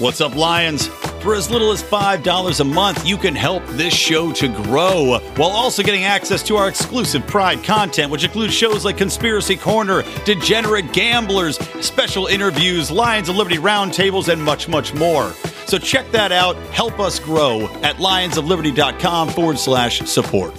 What's up, Lions? For as little as $5 a month, you can help this show to grow while also getting access to our exclusive Pride content, which includes shows like Conspiracy Corner, Degenerate Gamblers, special interviews, Lions of Liberty roundtables, and much, much more. So check that out. Help us grow at lionsofliberty.com forward slash support.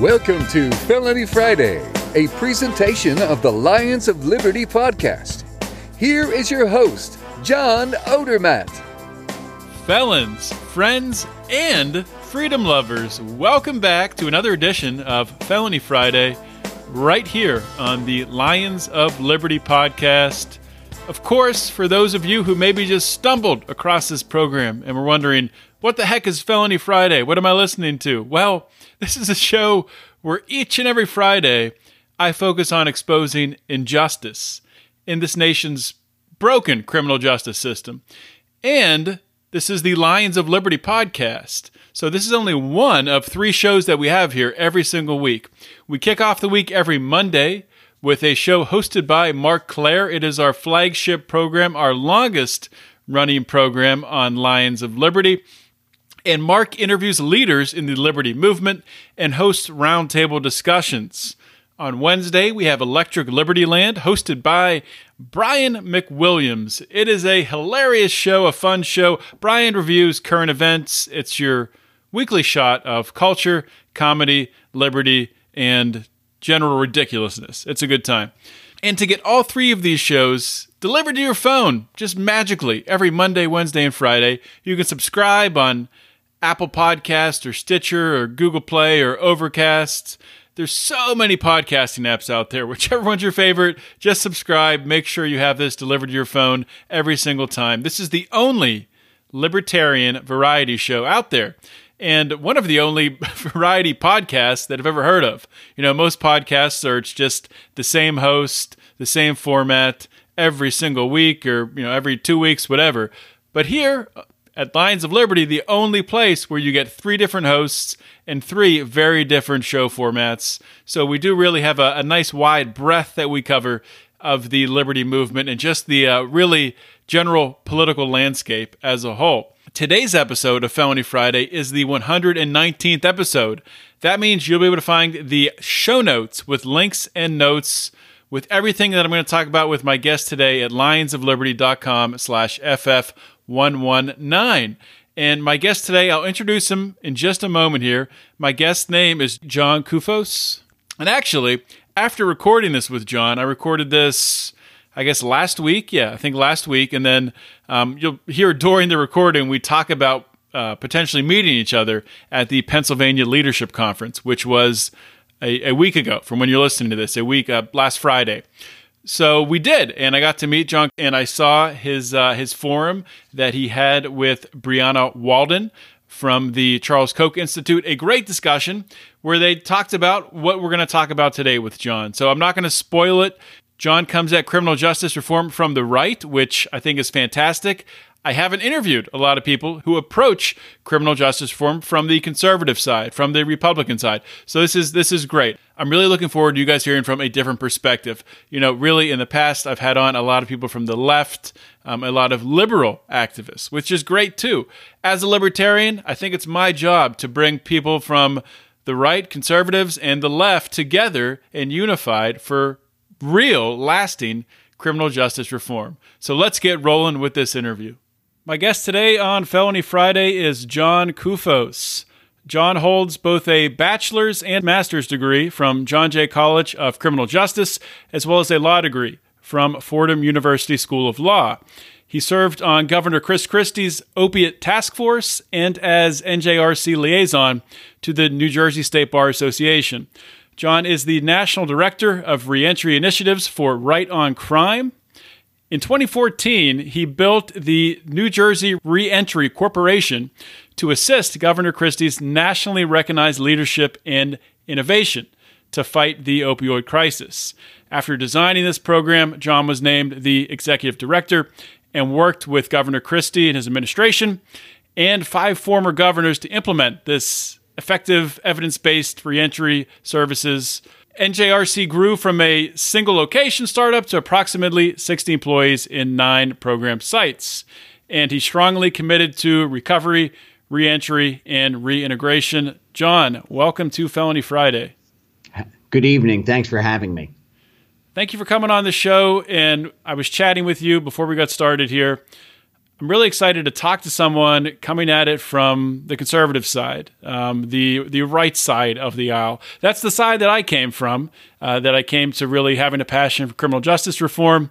Welcome to Felony Friday, a presentation of the Lions of Liberty podcast. Here is your host, John Odermatt. Felons, friends, and freedom lovers, welcome back to another edition of Felony Friday, right here on the Lions of Liberty podcast. Of course, for those of you who maybe just stumbled across this program and were wondering, what the heck is Felony Friday? What am I listening to? Well, this is a show where each and every Friday I focus on exposing injustice in this nation's broken criminal justice system. And this is the Lions of Liberty podcast. So, this is only one of three shows that we have here every single week. We kick off the week every Monday with a show hosted by Marc Clair. It is our flagship program, our longest running program on Lions of Liberty. And Marc interviews leaders in the Liberty movement and hosts roundtable discussions. On Wednesday, we have Electric Liberty Land, hosted by Brian McWilliams. It is a hilarious show, a fun show. Brian reviews current events. It's your weekly shot of culture, comedy, liberty, and general ridiculousness. It's a good time. And to get all three of these shows delivered to your phone just magically every Monday, Wednesday, and Friday, you can subscribe on Apple Podcast or Stitcher or Google Play or Overcast. There's so many podcasting apps out there. Whichever one's your favorite, just subscribe. Make sure you have this delivered to your phone every single time. This is the only libertarian variety show out there. And one of the only variety podcasts that I've ever heard of. You know, most podcasts are it's just the same host, the same format every single week or, you know, every two weeks, whatever. But here, at Lions of Liberty, the only place where you get three different hosts and three very different show formats. So we do really have a, a nice wide breadth that we cover of the Liberty movement and just the uh, really general political landscape as a whole. Today's episode of Felony Friday is the 119th episode. That means you'll be able to find the show notes with links and notes with everything that I'm going to talk about with my guest today at lionsofliberty.com slash ff 119. And my guest today, I'll introduce him in just a moment here. My guest's name is John Koufos. And actually, after recording this with John, I recorded this, I guess, last week. Yeah, I think last week. And then um, you'll hear during the recording, we talk about uh, potentially meeting each other at the Pennsylvania Leadership Conference, which was a, a week ago from when you're listening to this, a week uh, last Friday. So we did, and I got to meet John, and I saw his uh, his forum that he had with Brianna Walden from the Charles Koch Institute. A great discussion where they talked about what we're going to talk about today with John. So I'm not going to spoil it. John comes at criminal justice reform from the right, which I think is fantastic. I haven't interviewed a lot of people who approach criminal justice reform from the conservative side, from the Republican side. So this is this is great. I'm really looking forward to you guys hearing from a different perspective. You know, really in the past, I've had on a lot of people from the left, um, a lot of liberal activists, which is great too. As a libertarian, I think it's my job to bring people from the right, conservatives, and the left together and unified for real, lasting criminal justice reform. So let's get rolling with this interview. My guest today on Felony Friday is John Koufos. John holds both a bachelor's and master's degree from John Jay College of Criminal Justice, as well as a law degree from Fordham University School of Law. He served on Governor Chris Christie's opiate task force and as NJRC liaison to the New Jersey State Bar Association. John is the National Director of Reentry Initiatives for Right on Crime in 2014, he built the New Jersey Reentry Corporation to assist Governor Christie's nationally recognized leadership and innovation to fight the opioid crisis. After designing this program, John was named the executive director and worked with Governor Christie and his administration and five former governors to implement this effective evidence based reentry services. NJRC grew from a single location startup to approximately 60 employees in nine program sites. And he's strongly committed to recovery, reentry, and reintegration. John, welcome to Felony Friday. Good evening. Thanks for having me. Thank you for coming on the show. And I was chatting with you before we got started here. I'm really excited to talk to someone coming at it from the conservative side, um, the the right side of the aisle. That's the side that I came from. Uh, that I came to really having a passion for criminal justice reform.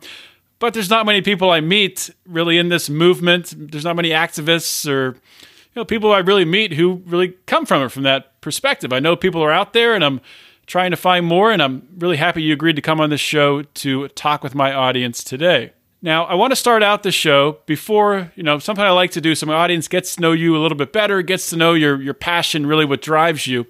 But there's not many people I meet really in this movement. There's not many activists or you know people I really meet who really come from it from that perspective. I know people are out there, and I'm trying to find more. And I'm really happy you agreed to come on this show to talk with my audience today. Now, I want to start out the show before, you know, something I like to do so my audience gets to know you a little bit better, gets to know your, your passion, really what drives you,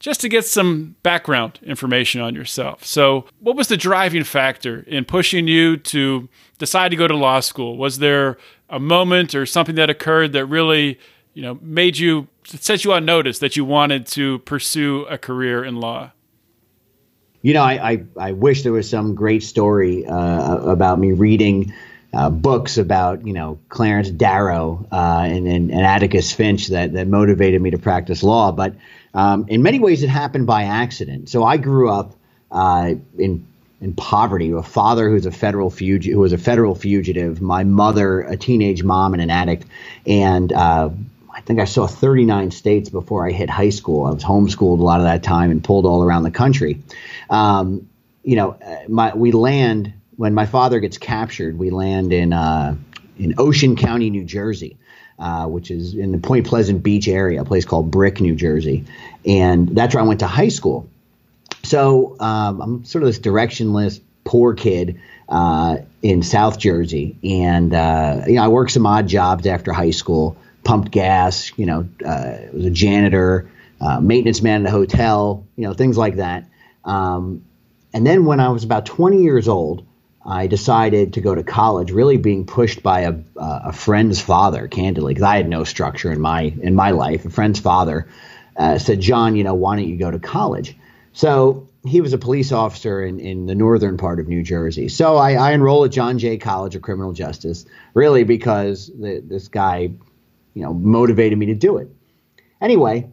just to get some background information on yourself. So, what was the driving factor in pushing you to decide to go to law school? Was there a moment or something that occurred that really, you know, made you, set you on notice that you wanted to pursue a career in law? You know, I, I, I wish there was some great story uh, about me reading uh, books about, you know, Clarence Darrow uh, and, and, and, Atticus Finch that, that motivated me to practice law. But um, in many ways, it happened by accident. So I grew up uh, in in poverty. A father who's a federal fugitive, who was a federal fugitive. My mother, a teenage mom and an addict, and uh, I think I saw 39 states before I hit high school. I was homeschooled a lot of that time and pulled all around the country. Um, you know, uh, my, we land when my father gets captured. We land in uh, in Ocean County, New Jersey, uh, which is in the Point Pleasant Beach area, a place called Brick, New Jersey, and that's where I went to high school. So um, I'm sort of this directionless, poor kid uh, in South Jersey, and uh, you know I worked some odd jobs after high school pumped gas, you know, uh, was a janitor, uh, maintenance man at a hotel, you know, things like that. Um, and then when I was about 20 years old, I decided to go to college, really being pushed by a, uh, a friend's father, candidly, because I had no structure in my in my life. A friend's father uh, said, "John, you know, why don't you go to college?" So he was a police officer in, in the northern part of New Jersey. So I, I at John Jay College of Criminal Justice, really because the, this guy you know, motivated me to do it. Anyway,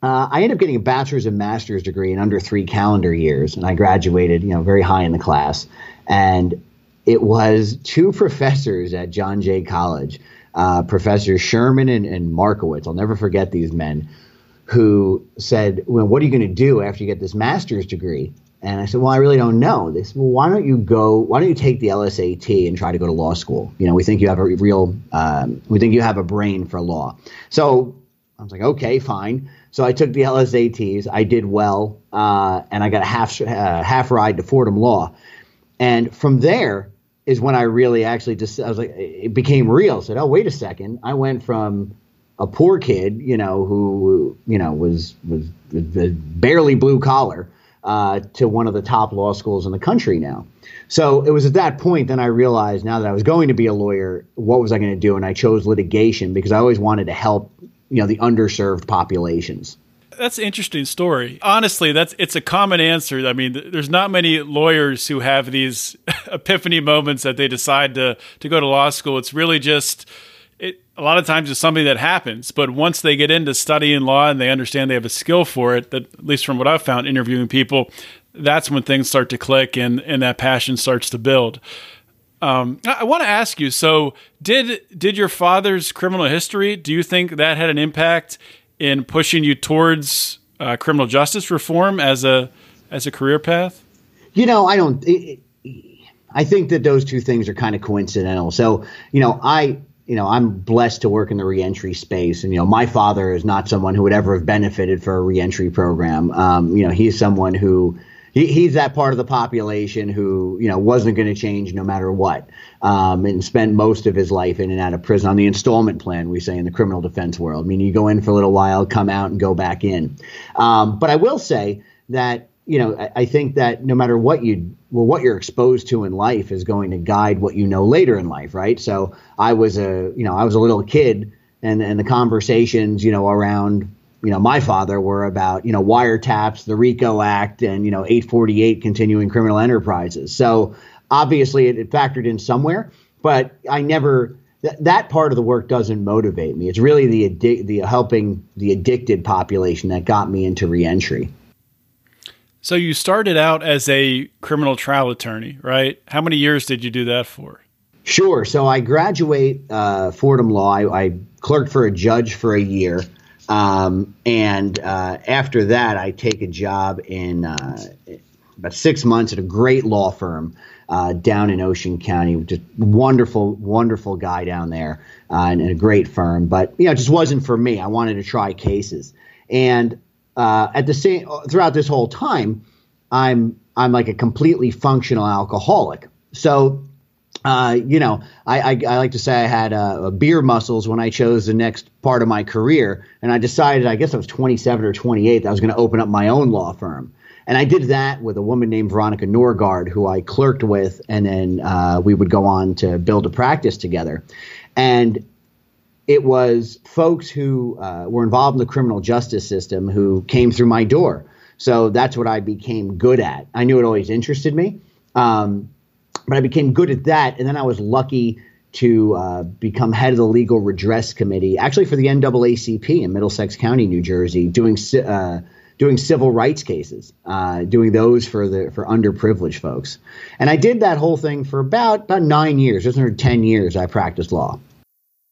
uh, I ended up getting a bachelor's and master's degree in under three calendar years, and I graduated, you know, very high in the class. And it was two professors at John Jay College, uh, Professors Sherman and, and Markowitz. I'll never forget these men who said, "Well, what are you going to do after you get this master's degree?" And I said, well, I really don't know. They said, well, why don't you go? Why don't you take the LSAT and try to go to law school? You know, we think you have a real, um, we think you have a brain for law. So I was like, okay, fine. So I took the LSATs. I did well, uh, and I got a half uh, half ride to Fordham Law. And from there is when I really actually just I was like, it became real. I said, oh, wait a second. I went from a poor kid, you know, who you know was was, was barely blue collar uh, to one of the top law schools in the country now. So it was at that point then I realized now that I was going to be a lawyer, what was I going to do? And I chose litigation because I always wanted to help, you know, the underserved populations. That's an interesting story. Honestly, that's it's a common answer. I mean, there's not many lawyers who have these epiphany moments that they decide to to go to law school. It's really just a lot of times it's something that happens, but once they get into studying law and they understand they have a skill for it, that at least from what I've found interviewing people, that's when things start to click and, and that passion starts to build. Um, I, I want to ask you. So, did did your father's criminal history? Do you think that had an impact in pushing you towards uh, criminal justice reform as a as a career path? You know, I don't. It, I think that those two things are kind of coincidental. So, you know, I you know, I'm blessed to work in the reentry space, and you know, my father is not someone who would ever have benefited for a reentry program. Um, you know, he's someone who he, he's that part of the population who you know wasn't going to change no matter what, um, and spent most of his life in and out of prison on the installment plan. We say in the criminal defense world. I mean, you go in for a little while, come out, and go back in. Um, but I will say that you know, I, I, think that no matter what you well, what you're exposed to in life is going to guide what you know later in life, right? So I was a, you know, I was a little kid, and and the conversations, you know, around you know my father were about you know wiretaps, the RICO Act, and you know 848 continuing criminal enterprises. So obviously it, it factored in somewhere, but I never th- that part of the work doesn't motivate me. It's really the addi- the helping the addicted population that got me into reentry. So you started out as a criminal trial attorney, right? How many years did you do that for? Sure. So I graduate uh, Fordham Law. I, I, clerked for a judge for a year. Um, and uh, after that, I take a job in uh, about six months at a great law firm uh, down in Ocean County. Just wonderful, wonderful guy down there uh, and, and, a great firm. But, you know, it just wasn't for me. I wanted to try cases. And uh, at the same, throughout this whole time, I'm, I'm like a completely functional alcoholic. So uh, you know, I, I, I, like to say I had uh, beer muscles when I chose the next part of my career, and I decided, I guess I was 27 or 28, that I was going to open up my own law firm. And I did that with a woman named Veronica Norgard, who I clerked with, and then uh, we would go on to build a practice together. And it was folks who uh, were involved in the criminal justice system who came through my door. So that's what I became good at. I knew it always interested me. Um, but I became good at that, and then I was lucky to uh, become head of the legal redress committee, actually for the NAACP in Middlesex County, New Jersey, doing uh, doing civil rights cases, uh, doing those for the for underprivileged folks. And I did that whole thing for about about nine years, just under ten years. I practiced law.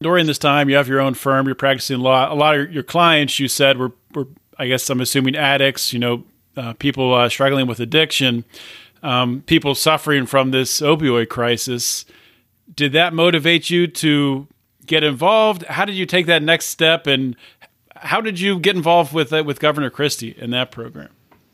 During this time, you have your own firm. You're practicing law. A lot of your clients, you said, were were I guess I'm assuming addicts. You know, uh, people uh, struggling with addiction um, people suffering from this opioid crisis. Did that motivate you to get involved? How did you take that next step, and how did you get involved with uh, with Governor Christie in that program?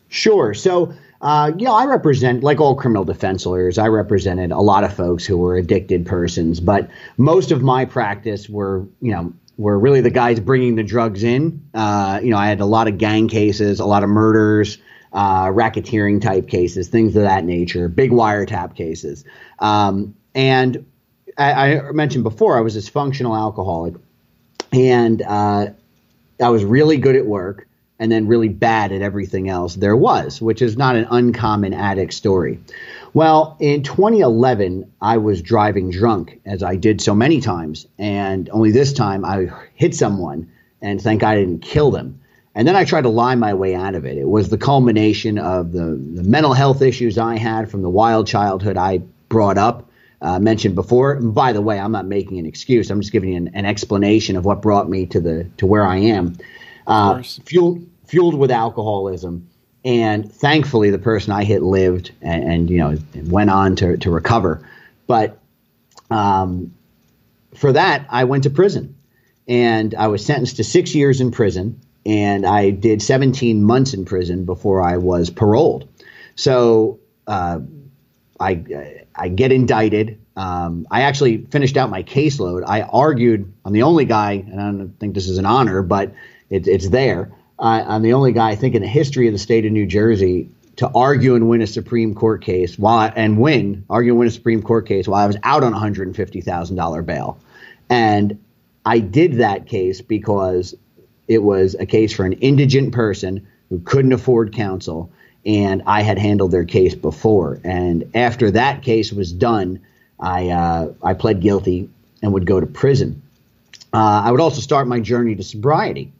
Sure. So, uh, you know, I represent, like all criminal defense lawyers, I represented a lot of folks who were addicted persons, but most of my practice were, you know, were really the guys bringing the drugs in. Uh, you know, I had a lot of gang cases, a lot of murders, uh, racketeering type cases, things of that nature, big wiretap cases. Um, and I, I, mentioned before, I was this functional alcoholic, and uh, I was really good at work and then really bad at everything else there was, which is not an uncommon addict story. Well, in 2011, I was driving drunk, as I did so many times, and only this time I hit someone, and thank God I didn't kill them. And then I tried to lie my way out of it. It was the culmination of the, the mental health issues I had from the wild childhood I brought up, uh, mentioned before. And by the way, I'm not making an excuse. I'm just giving you an, an explanation of what brought me to the to where I am. Uh, fueled fueled with alcoholism, and thankfully the person I hit lived and, and you know went on to to recover. But um, for that, I went to prison, and I was sentenced to six years in prison and I did 17 months in prison before I was paroled. So uh, I I get indicted. Um, I actually finished out my caseload. I argued. I'm the only guy, and I don't think this is an honor, but it, it's there. I'm the only guy I think in the history of the state of New Jersey to argue and win a Supreme Court case while I, and win argue and win a Supreme Court case while I was out on 150 thousand dollar bail, and I did that case because it was a case for an indigent person who couldn't afford counsel, and I had handled their case before. And after that case was done, I uh, I pled guilty and would go to prison. Uh, I would also start my journey to sobriety.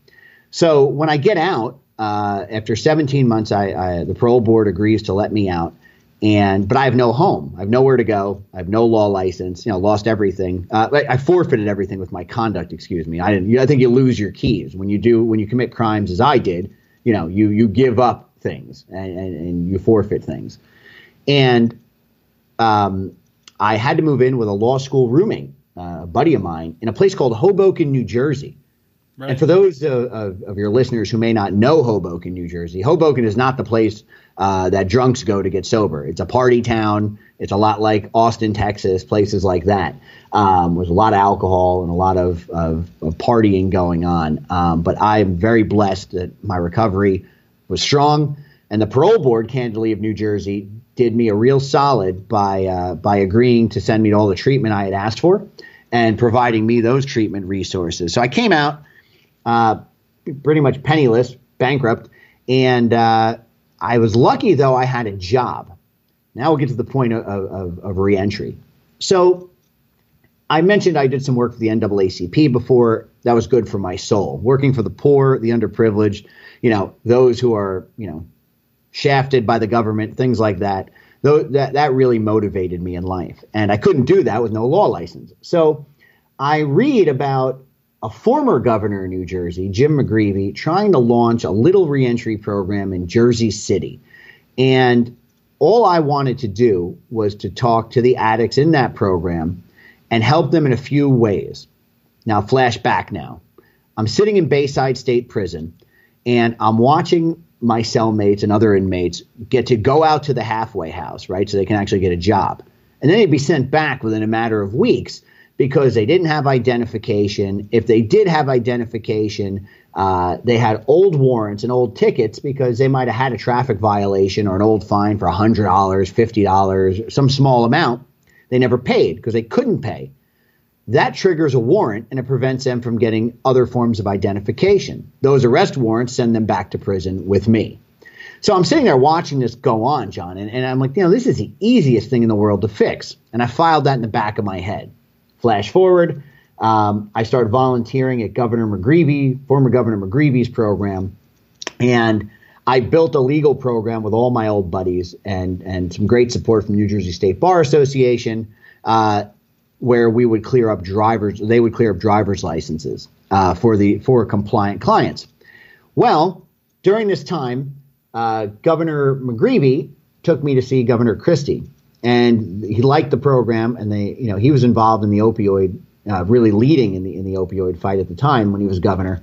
So when I get out uh, after 17 months, I, I, the parole board agrees to let me out and but I have no home. I have nowhere to go. I have no law license. You know, lost everything. Uh, I, I, forfeited everything with my conduct. Excuse me. I didn't. I think you lose your keys when you do when you commit crimes, as I did. You know, you you give up things and, and, and you forfeit things. And um, I had to move in with a law school roommate, uh, a buddy of mine, in a place called Hoboken, New Jersey. Right. And for those uh, of, of, your listeners who may not know Hoboken, New Jersey, Hoboken is not the place uh, that drunks go to get sober. It's a party town. It's a lot like Austin, Texas, places like that. Um, there's a lot of alcohol and a lot of, of, of partying going on. Um, but I am very blessed that my recovery was strong. And the parole board, candidly, of New Jersey did me a real solid by uh, by agreeing to send me all the treatment I had asked for and providing me those treatment resources. So I came out pretty much penniless, bankrupt, and uh, I was lucky though I had a job. Now we'll get to the point of, of, of reentry. So I mentioned I did some work for the NAACP before. That was good for my soul. Working for the poor, the underprivileged, you know, those who are, you know, shafted by the government, things like that. Though that that really motivated me in life, and I couldn't do that with no law license. So I read about a former governor of New Jersey, Jim McGreevey, trying to launch a little reentry program in Jersey City, and all I wanted to do was to talk to the addicts in that program and help them in a few ways. Now, flashback now. I'm sitting in Bayside State Prison and I'm watching my cellmates and other inmates get to go out to the halfway house, right? So they can actually get a job. And then they'd be sent back within a matter of weeks because they didn't have identification. If they did have identification, uh, they had old warrants and old tickets because they might have had a traffic violation or an old fine for $100, $50, some small amount they never paid because they couldn't pay. That triggers a warrant and it prevents them from getting other forms of identification. Those arrest warrants send them back to prison with me. So I'm sitting there watching this go on, John, and, and I'm like, you know, this is the easiest thing in the world to fix. And I filed that in the back of my head. Flash forward, um, I started volunteering at Governor McGreevey, former Governor McGreevey's program, and I built a legal program with all my old buddies and and some great support from New Jersey State Bar Association, uh, where we would clear up drivers. They would clear up drivers' licenses uh, for the for compliant clients. Well, during this time, uh, Governor McGreevey took me to see Governor Christie, and he liked the program, and they you know he was involved in the opioid, uh, really leading in the in the opioid fight at the time when he was governor,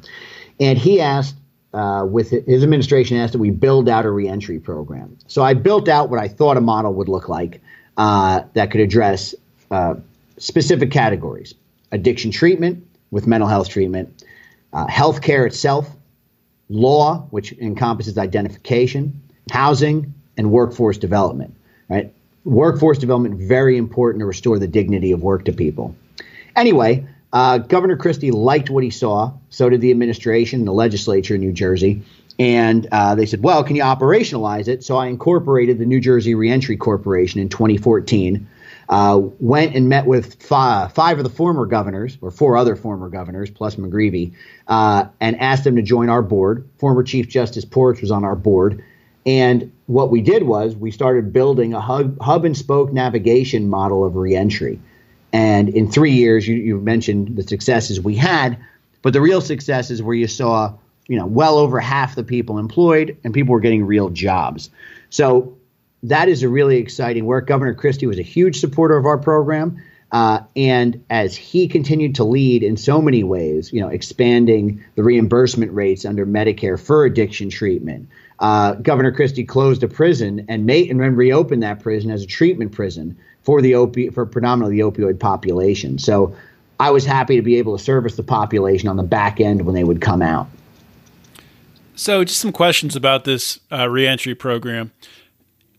and he asked uh, with his administration asked that we build out a reentry program. So I built out what I thought a model would look like uh, that could address uh, specific categories: addiction treatment with mental health treatment, uh, healthcare itself, law, which encompasses identification, housing, and workforce development. Right, workforce development very important to restore the dignity of work to people. Anyway, uh, Governor Christie liked what he saw. So did the administration, and the legislature in New Jersey. And uh, they said, well, can you operationalize it? So I incorporated the New Jersey Reentry Corporation in 2014. Uh, went and met with five, five, of the former governors, or four other former governors, plus McGreevey, uh, and asked them to join our board. Former Chief Justice Poritz was on our board. And what we did was we started building a hub, hub and spoke navigation model of reentry. And in three years, you, you mentioned the successes we had, but the real successes where you saw, you know, well over half the people employed and people were getting real jobs. So that is a really exciting work. Governor Christie was a huge supporter of our program. Uh, and as he continued to lead in so many ways, you know, expanding the reimbursement rates under Medicare for addiction treatment, uh, Governor Christie closed a prison and made and then reopened that prison as a treatment prison for the opi- for predominantly the opioid population. So I was happy to be able to service the population on the back end when they would come out. So, just some questions about this uh, reentry program.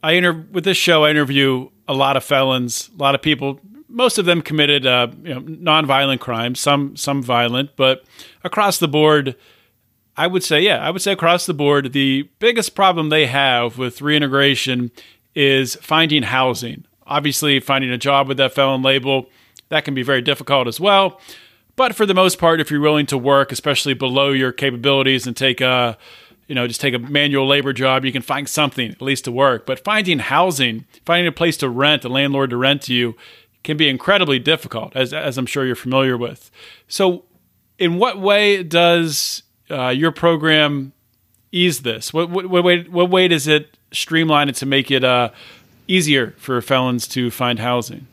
I inter- with this show, I interview a lot of felons, a lot of people. Most of them committed, uh, you know, nonviolent crimes, some some violent, but across the board, I would say, yeah, I would say across the board, the biggest problem they have with reintegration is finding housing. Obviously, finding a job with that felon label, that can be very difficult as well. But for the most part, if you're willing to work, especially below your capabilities, and take a, you know, just take a manual labor job, you can find something at least to work. But finding housing, finding a place to rent, a landlord to rent to you, can be incredibly difficult, as as I'm sure you're familiar with. So, in what way does uh, your program ease this? What, what, what way what way does it streamline it to make it uh, easier for felons to find housing?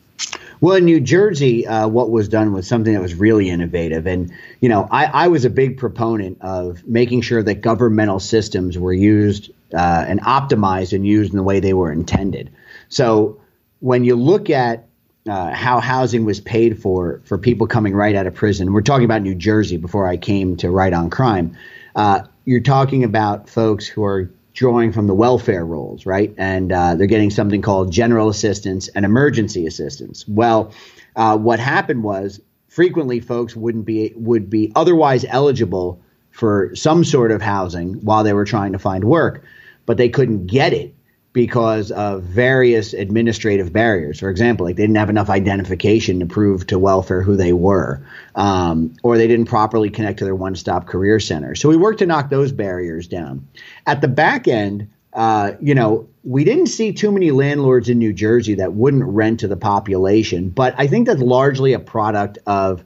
Well, in New Jersey, uh, what was done was something that was really innovative. And, you know, I, I was a big proponent of making sure that governmental systems were used uh, and optimized and used in the way they were intended. So when you look at uh, how housing was paid for for people coming right out of prison, we're talking about New Jersey before I came to Right on Crime. Uh, you're talking about folks who are drawing from the welfare rolls, right? And uh, they're getting something called general assistance and emergency assistance. Well, uh, what happened was frequently folks wouldn't be would be otherwise eligible for some sort of housing while they were trying to find work, but they couldn't get it because of various administrative barriers. For example, like they didn't have enough identification to prove to welfare who they were, um, or they didn't properly connect to their one-stop career center. So we worked to knock those barriers down. At the back end, uh, you know, we didn't see too many landlords in New Jersey that wouldn't rent to the population, but I think that's largely a product of,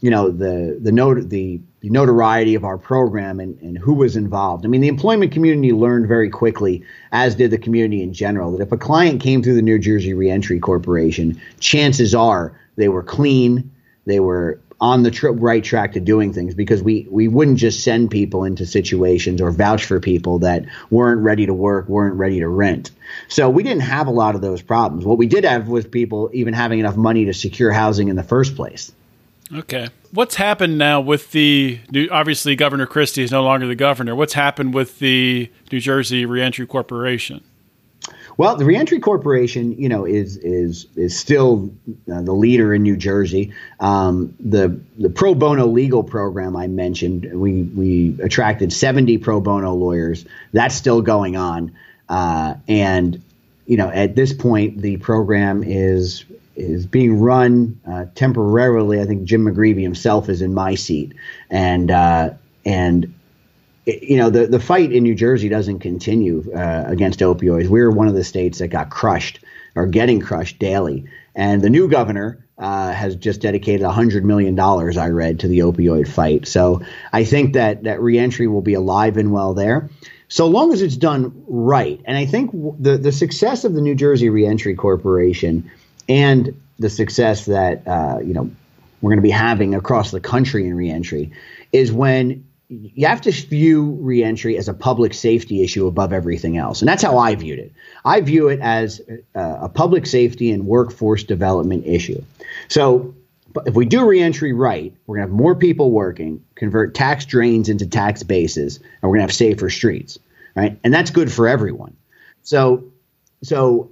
you know, the the note the the notoriety of our program and, and who was involved. I mean, the employment community learned very quickly, as did the community in general, that if a client came through the New Jersey Reentry Corporation, chances are they were clean, they were on the right track to doing things because we we wouldn't just send people into situations or vouch for people that weren't ready to work, weren't ready to rent. So we didn't have a lot of those problems. What we did have was people even having enough money to secure housing in the first place. Okay. What's happened now with the new, obviously Governor Christie is no longer the governor. What's happened with the New Jersey Reentry Corporation? Well, the Reentry Corporation, you know, is is is still uh, the leader in New Jersey. Um, the the pro bono legal program I mentioned, we we attracted seventy pro bono lawyers. That's still going on, uh, and you know, at this point, the program is is being run uh, temporarily. I think Jim McGreevey himself is in my seat, and uh, and you know the the fight in New Jersey doesn't continue uh, against opioids. We're one of the states that got crushed or getting crushed daily, and the new governor. Uh, has just dedicated $100 million, I read, to the opioid fight. So I think that, that reentry will be alive and well there so long as it's done right. And I think the, the success of the New Jersey Reentry Corporation and the success that uh, you know we're going to be having across the country in reentry is when you have to view reentry as a public safety issue above everything else. And that's how I viewed it. I view it as a, a public safety and workforce development issue. So if we do reentry right, we're going to have more people working, convert tax drains into tax bases, and we're going to have safer streets, right? And that's good for everyone. So, so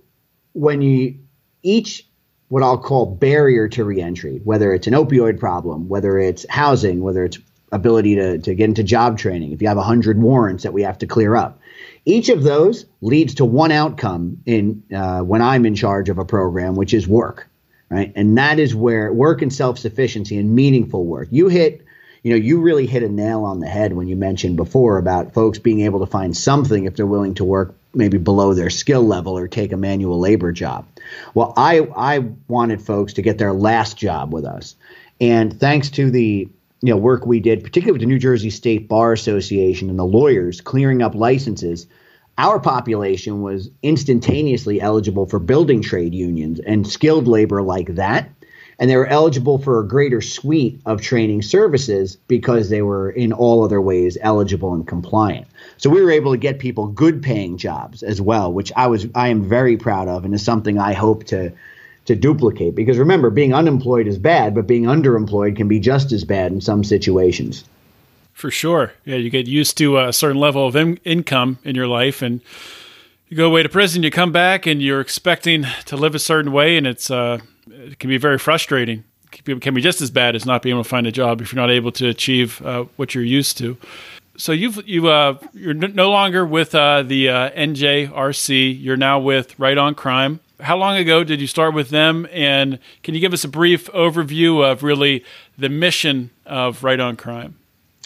when you each what I'll call barrier to reentry, whether it's an opioid problem, whether it's housing, whether it's ability to, to get into job training, if you have 100 warrants that we have to clear up. Each of those leads to one outcome in uh, when I'm in charge of a program, which is work, right? And that is where work and self sufficiency and meaningful work. You hit, you know, you really hit a nail on the head when you mentioned before about folks being able to find something if they're willing to work maybe below their skill level or take a manual labor job. Well, I I wanted folks to get their last job with us, and thanks to the you know work we did, particularly with the New Jersey State Bar Association and the lawyers clearing up licenses, our population was instantaneously eligible for building trade unions and skilled labor like that and they were eligible for a greater suite of training services because they were in all other ways eligible and compliant. So we were able to get people good paying jobs as well, which I was I am very proud of and is something I hope to to duplicate because remember being unemployed is bad, but being underemployed can be just as bad in some situations. For sure. Yeah, you get used to a certain level of in- income in your life and you go away to prison, you come back and you're expecting to live a certain way and it's uh it can be very frustrating. It can be just as bad as not being able to find a job if you're not able to achieve uh, what you're used to. So you've you uh, you're no longer with uh, the uh, NJRC. You're now with Right on Crime. How long ago did you start with them? And can you give us a brief overview of really the mission of Right on Crime?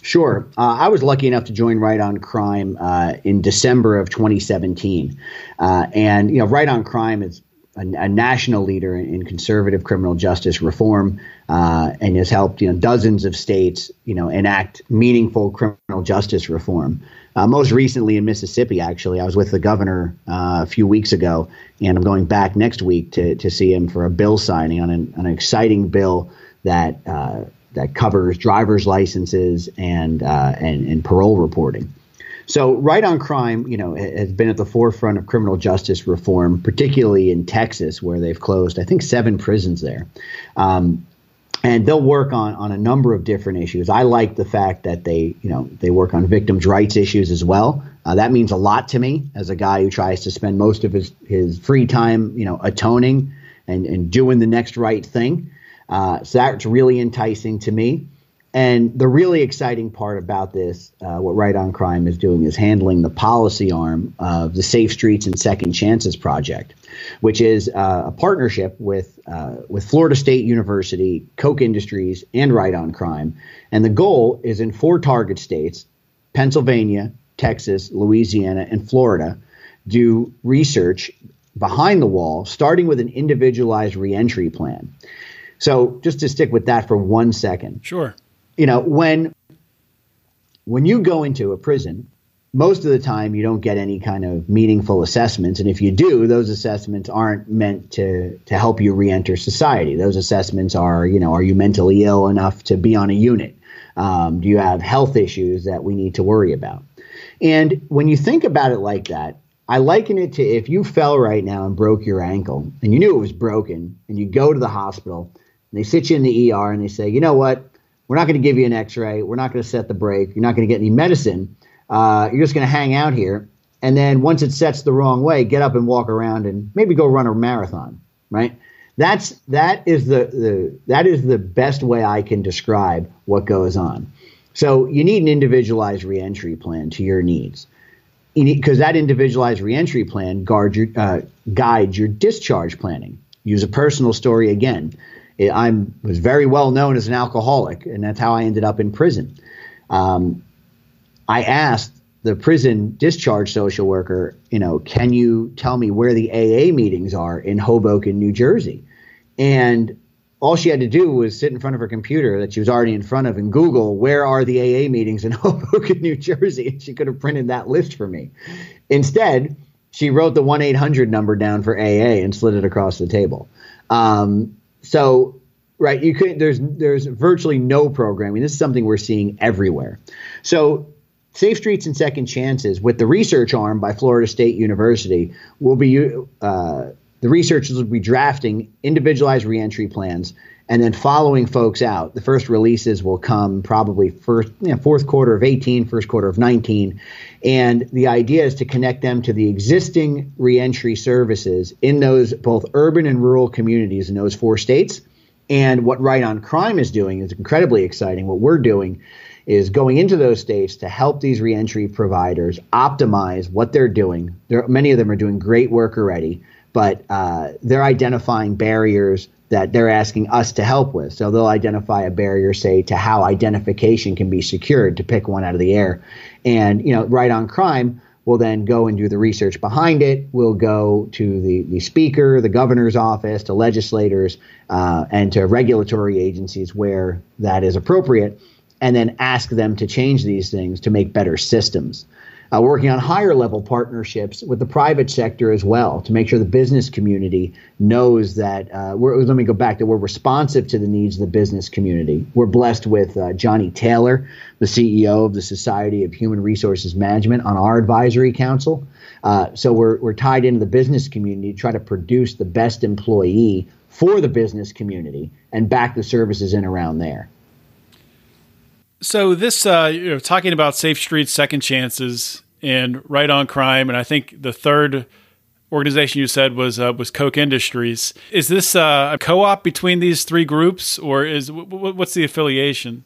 Sure. Uh, I was lucky enough to join Right on Crime uh, in December of 2017. Uh, and, you know, Right on Crime is a, a national leader in, in, conservative criminal justice reform, uh, and has helped you know dozens of states you know enact meaningful criminal justice reform. Uh, most recently in Mississippi, actually, I was with the governor uh, a few weeks ago, and I'm going back next week to to see him for a bill signing on an, an exciting bill that uh, that covers driver's licenses and uh, and, and parole reporting. So, Right on Crime, you know, has been at the forefront of criminal justice reform, particularly in Texas, where they've closed, I think, seven prisons there. Um, and they'll work on, on a number of different issues. I like the fact that they, you know, they work on victims' rights issues as well. Uh, that means a lot to me as a guy who tries to spend most of his, his free time, you know, atoning and, and doing the next right thing. Uh, so that's really enticing to me. And the really exciting part about this, uh, what Right on Crime is doing, is handling the policy arm of the Safe Streets and Second Chances project, which is uh, a partnership with uh, with Florida State University, Koch Industries, and Right on Crime. And the goal is in four target states: Pennsylvania, Texas, Louisiana, and Florida. Do research behind the wall, starting with an individualized reentry plan. So, just to stick with that for one second. Sure you know when when you go into a prison most of the time you don't get any kind of meaningful assessments. And if you do those assessments aren't meant to to help you reenter society. Those assessments are you know are you mentally ill enough to be on a unit? Um, do you have health issues that we need to worry about? And when you think about it like that i liken it to if you fell right now and broke your ankle and you knew it was broken and you go to the hospital and they sit you in the er and they say you know what we're not going to give you an X-ray. We're not going to set the break. You're not going to get any medicine. Uh, you're just going to hang out here, and then once it sets the wrong way, get up and walk around and maybe go run a marathon. Right? That's that is the, the that is the best way I can describe what goes on. So you need an individualized reentry plan to your needs, because that individualized reentry plan guard your, uh, guides your discharge planning. Use a personal story again. I was very well known as an alcoholic, and that's how I ended up in prison. Um, I asked the prison discharge social worker, you know, can you tell me where the AA meetings are in Hoboken, New Jersey? And all she had to do was sit in front of her computer that she was already in front of and Google where are the AA meetings in Hoboken, New Jersey, and she could have printed that list for me. Instead, she wrote the one eight hundred number down for AA and slid it across the table. Um, so right, you could there's there's virtually no programming. This is something we're seeing everywhere. So Safe Streets and Second Chances, with the research arm by Florida State University, will be uh, the researchers will be drafting individualized reentry plans and then following folks out. The first releases will come probably first, you know, fourth quarter of 18, first quarter of 19. And the idea is to connect them to the existing reentry services in those both urban and rural communities in those four states. And what Right on Crime is doing is incredibly exciting. What we're doing is going into those states to help these reentry providers optimize what they're doing. There, many of them are doing great work already, but uh, they're identifying barriers that they're asking us to help with. So they'll identify a barrier, say, to how identification can be secured, to pick one out of the air. And, you know, right on crime we'll then go and do the research behind it. We'll go to the, the speaker, the governor's office, to legislators, uh, and to regulatory agencies where that is appropriate, and then ask them to change these things to make better systems uh, working on higher level partnerships with the private sector as well to make sure the business community knows that uh, we're, let me go back that we're responsive to the needs of the business community. We're blessed with uh, Johnny Taylor, the CEO of the Society of Human Resources Management, on our advisory council. Uh, so we're, we're tied into the business community to try to produce the best employee for the business community and back the services in around there. So this, uh, you know, talking about safe streets, second chances, and right on crime, and I think the third organization you said was uh, was Koch Industries. Is this uh, a co-op between these three groups, or is w- w- what's the affiliation?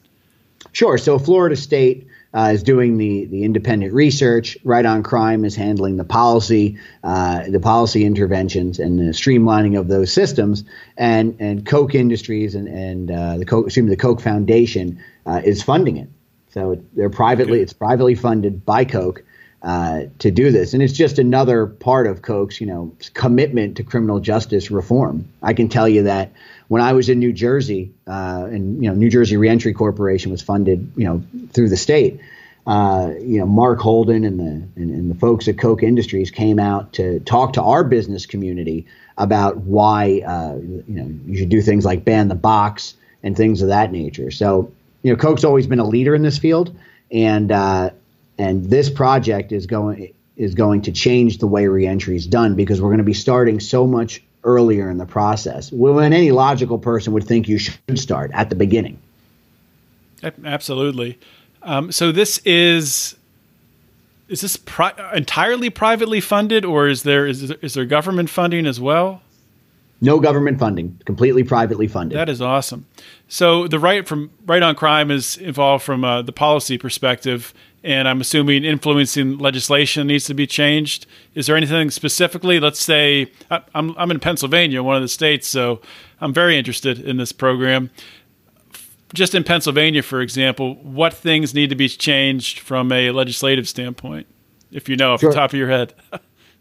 Sure. So Florida State uh, is doing the the independent research. Right on Crime is handling the policy, uh, the policy interventions, and the streamlining of those systems. And and Koch Industries and and uh, the Koch, excuse me, the Koch Foundation uh, is funding it. So they're privately, okay. it's privately funded by Koch. Uh, to do this. And it's just another part of Koch's, you know, commitment to criminal justice reform. I can tell you that when I was in New Jersey, uh, and you know, New Jersey Reentry Corporation was funded, you know, through the state. Uh, you know, Mark Holden and the and, and, the folks at Koch Industries came out to talk to our business community about why uh, you know you should do things like ban the box and things of that nature. So you know, Koch's always been a leader in this field, and uh, and this project is going is going to change the way reentry is done because we're going to be starting so much earlier in the process when any logical person would think you should start at the beginning. Absolutely. Um, so this is is this pri- entirely privately funded, or is there is, is there government funding as well? No government funding, completely privately funded. That is awesome. So the right from right on crime is involved from uh, the policy perspective, and I'm assuming influencing legislation needs to be changed. Is there anything specifically? Let's say I, I'm I'm in Pennsylvania, one of the states, so I'm very interested in this program. Just in Pennsylvania, for example, what things need to be changed from a legislative standpoint, if you know off sure. the top of your head?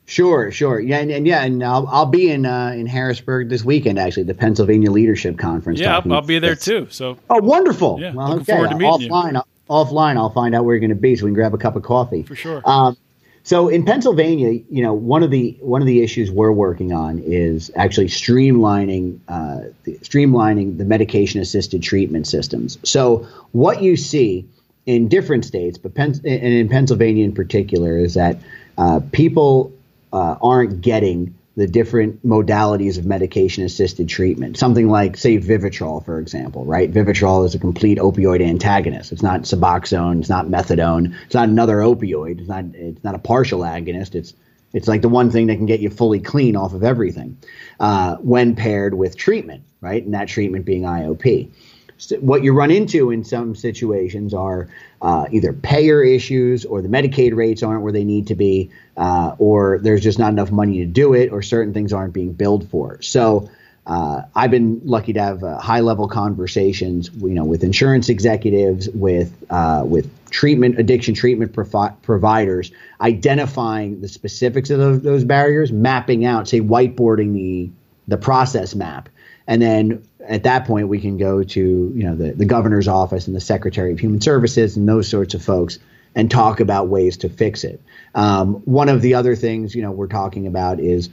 Sure, sure, yeah, and, and, yeah, and I'll I'll be in uh, in Harrisburg this weekend actually, the Pennsylvania Leadership Conference. Yeah, I'll, I'll, be there too. So oh, wonderful. Yeah, well, looking okay. forward to meeting offline, you. Offline, I'll find out where you're going to be so we can grab a cup of coffee for sure. Um, so in Pennsylvania, you know, one of the one of the issues we're working on is actually streamlining uh, the, streamlining the medication assisted treatment systems. So what you see in different states, but Pen- and in Pennsylvania in particular, is that uh, people uh, aren't getting the different modalities of medication assisted treatment. Something like, say, Vivitrol, for example, right? Vivitrol is a complete opioid antagonist. It's not Suboxone, it's not methadone, it's not another opioid, it's not it's not a partial agonist. It's it's like the one thing that can get you fully clean off of everything uh, when paired with treatment, right? And that treatment being IOP what you run into in some situations are uh, either payer issues or the Medicaid rates aren't where they need to be, uh, or there's just not enough money to do it, or certain things aren't being billed for. So uh, I've been lucky to have uh, high level conversations, you know, with insurance executives, with uh, with treatment addiction treatment provi- providers, identifying the specifics of those, those barriers, mapping out, say, whiteboarding the the process map and then at that point we can go to you know the, the governor's office and the secretary of human services and those sorts of folks and talk about ways to fix it. Um, one of the other things you know we're talking about is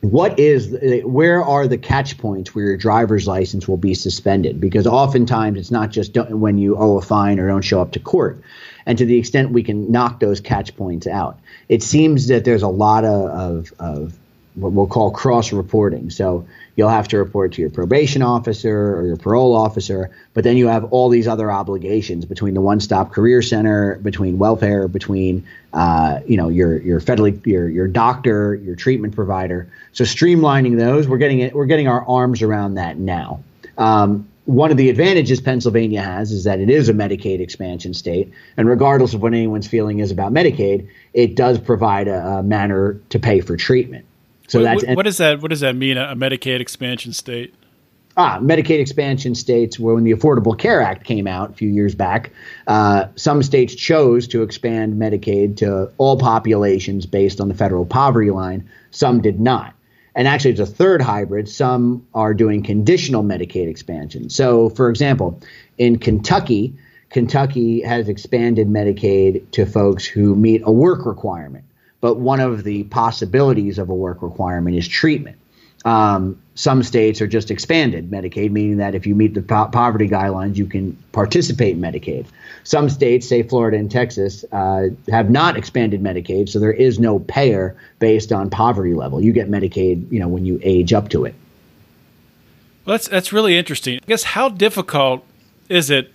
what is where are the catch points where your driver's license will be suspended? Because oftentimes it's not just when you owe a fine or don't show up to court. And to the extent we can knock those catch points out it seems that there's a lot of, of, of what we'll call cross reporting. So you'll have to report to your probation officer or your parole officer, but then you have all these other obligations between the one stop career center, between welfare, between uh, you know your your federally your your doctor, your treatment provider. So streamlining those, we're getting it, we're getting our arms around that now. Um, one of the advantages Pennsylvania has is that it is a Medicaid expansion state, and regardless of what anyone's feeling is about Medicaid, it does provide a, a manner to pay for treatment. So what, that's what does that what does that mean? A Medicaid expansion state? Ah, Medicaid expansion states, were when the Affordable Care Act came out a few years back, uh, some states chose to expand Medicaid to all populations based on the federal poverty line. Some did not. And actually, it's a third hybrid. Some are doing conditional Medicaid expansion. So, for example, in Kentucky, Kentucky has expanded Medicaid to folks who meet a work requirement but one of the possibilities of a work requirement is treatment. Um, some states are just expanded Medicaid, meaning that if you meet the po- poverty guidelines, you can participate in Medicaid. Some states, say Florida and Texas, uh, have not expanded Medicaid, so there is no payer based on poverty level. You get Medicaid, you know, when you age up to it. Well, that's that's really interesting. I guess how difficult is it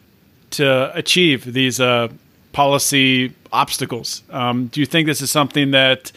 to achieve these uh, policy obstacles. Um, do you think this is something that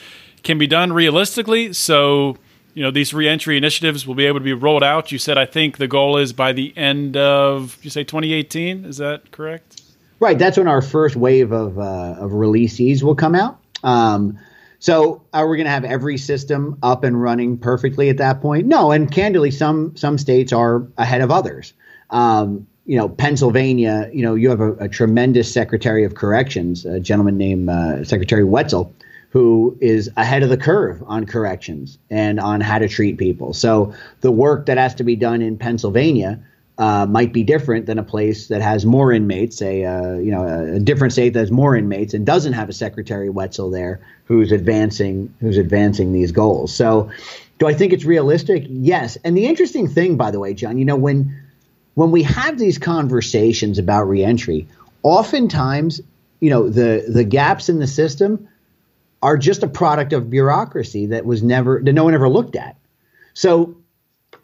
can be done realistically? So, you know, these reentry initiatives will be able to be rolled out. You said, I think the goal is by the end of, you say 2018? Is that correct? Right. That's when our first wave of, uh, of releasees will come out. Um, so are we going to have every system up and running perfectly at that point? No. And candidly, some some states are ahead of others. Um, you know, Pennsylvania, you know, you have a, a tremendous Secretary of Corrections, a gentleman named uh, Secretary Wetzel, who is ahead of the curve on corrections and on how to treat people. So the work that has to be done in Pennsylvania uh, might be different than a place that has more inmates, a uh, you know a, a, different state that has more inmates and doesn't have a Secretary Wetzel there who's advancing who's advancing these goals. So, do I think it's realistic? Yes. And the interesting thing, by the way, John, you know when when we have these conversations about reentry, oftentimes, you know, the the gaps in the system are just a product of bureaucracy that was never that no one ever looked at. So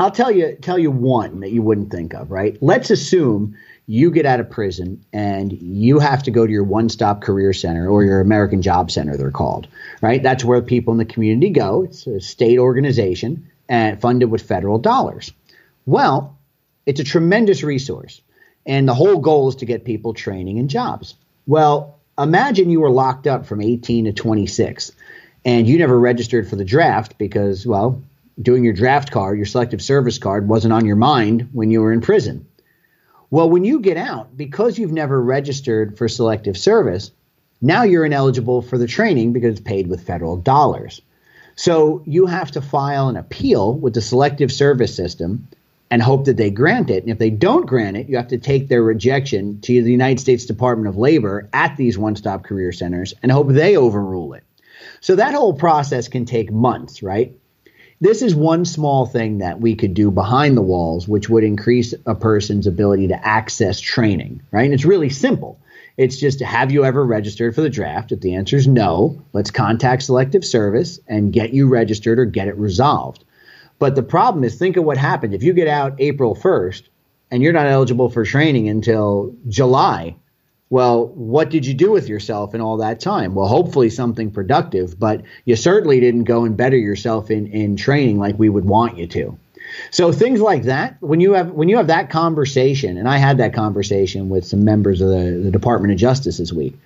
I'll tell you tell you one that you wouldn't think of, right? Let's assume you get out of prison and you have to go to your one-stop career center or your American Job Center, they're called, right? That's where people in the community go. It's a state organization and funded with federal dollars. Well, it's a tremendous resource. And the whole goal is to get people training and jobs. Well, imagine you were locked up from 18 to 26 and you never registered for the draft because, well, doing your draft card, your selective service card, wasn't on your mind when you were in prison. Well, when you get out, because you've never registered for selective service, now you're ineligible for the training because it's paid with federal dollars. So you have to file an appeal with the selective service system and hope that they grant it. And if they don't grant it, you have to take their rejection to the United States Department of Labor at these one stop career centers and hope they overrule it. So that whole process can take months, right? This is one small thing that we could do behind the walls, which would increase a person's ability to access training, right? And it's really simple. It's just have you ever registered for the draft? If the answer is no, let's contact Selective Service and get you registered or get it resolved. But the problem is, think of what happened. If you get out April 1st and you're not eligible for training until July, well, what did you do with yourself in all that time? Well, hopefully something productive, but you certainly didn't go and better yourself in, in training like we would want you to. So things like that, when you have when you have that conversation, and I had that conversation with some members of the, the Department of Justice this week,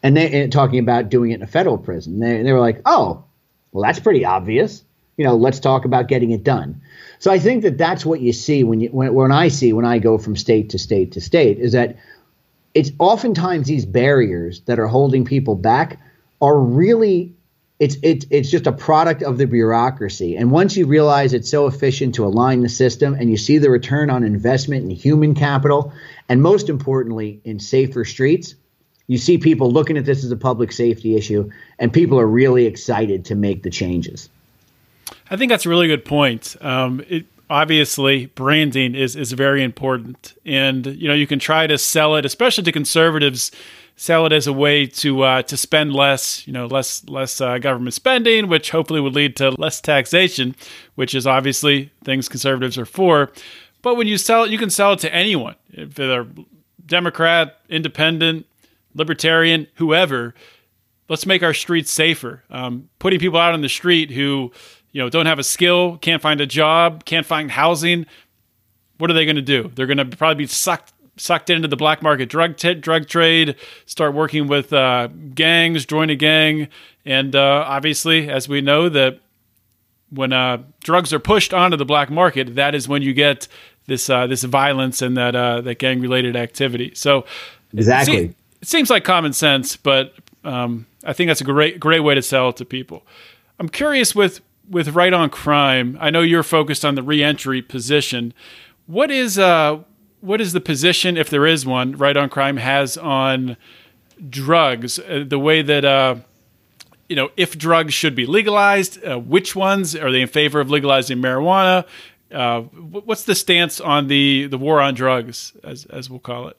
and they and talking about doing it in a federal prison. They, they were like, "Oh, well, that's pretty obvious." You know, let's talk about getting it done. So I think that that's what you see when you when, when I see when I go from state to state to state is that it's oftentimes these barriers that are holding people back are really it's it's it's just a product of the bureaucracy. And once you realize it's so efficient to align the system and you see the return on investment in human capital and most importantly in safer streets, you see people looking at this as a public safety issue and people are really excited to make the changes. I think that's a really good point. Um, it, obviously, branding is is very important, and you know you can try to sell it, especially to conservatives, sell it as a way to uh, to spend less, you know, less less uh, government spending, which hopefully would lead to less taxation, which is obviously things conservatives are for. But when you sell it, you can sell it to anyone, if they're Democrat, Independent, Libertarian, whoever. Let's make our streets safer. Um, putting people out on the street who you know, don't have a skill, can't find a job, can't find housing, what are they going to do? They're going to probably be sucked sucked into the black market drug t- drug trade, start working with uh, gangs, join a gang, and uh, obviously, as we know, that when uh, drugs are pushed onto the black market, that is when you get this uh, this violence and that uh, that gang related activity. So exactly, it, it, seems like common sense, but um, I think that's a great great way to sell it to people. I'm curious with with right on crime, I know you're focused on the reentry position. What is uh what is the position, if there is one, right on crime has on drugs? Uh, the way that uh, you know, if drugs should be legalized, uh, which ones are they in favor of legalizing marijuana? Uh, what's the stance on the the war on drugs, as as we'll call it?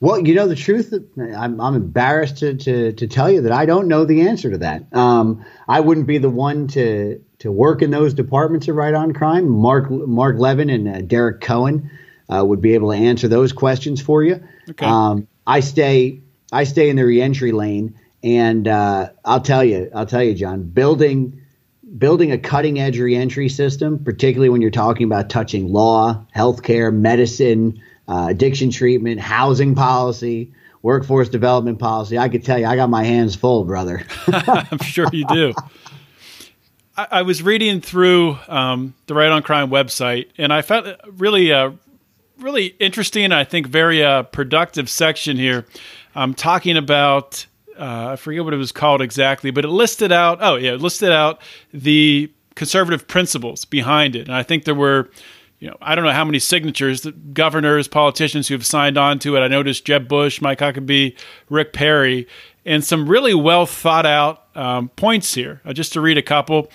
Well, you know the truth. I'm, I'm embarrassed to, to, to tell you that I don't know the answer to that. Um, I wouldn't be the one to to work in those departments of right on crime. Marc Marc Levin and uh, Derek Cohen uh, would be able to answer those questions for you. Okay. Um, I stay I stay in the reentry lane, and uh, I'll tell you, I'll tell you, John, building building a cutting edge reentry system, particularly when you're talking about touching law, healthcare, medicine uh, addiction treatment, housing policy, workforce development policy. I could tell you, I got my hands full, brother. I'm sure you do. I, was reading through um, the Right on Crime website, and I found really, uh, really interesting. I think very uh, productive section here. I'm talking about. Uh, I forget what it was called exactly, but it listed out. Oh yeah, it listed out the conservative principles behind it, and I think there were you know, I don't know how many signatures, governors, politicians who have signed on to it. I noticed Jeb Bush, Mike Huckabee, Rick Perry, and some really well thought out um, points here. Uh, just to read a couple.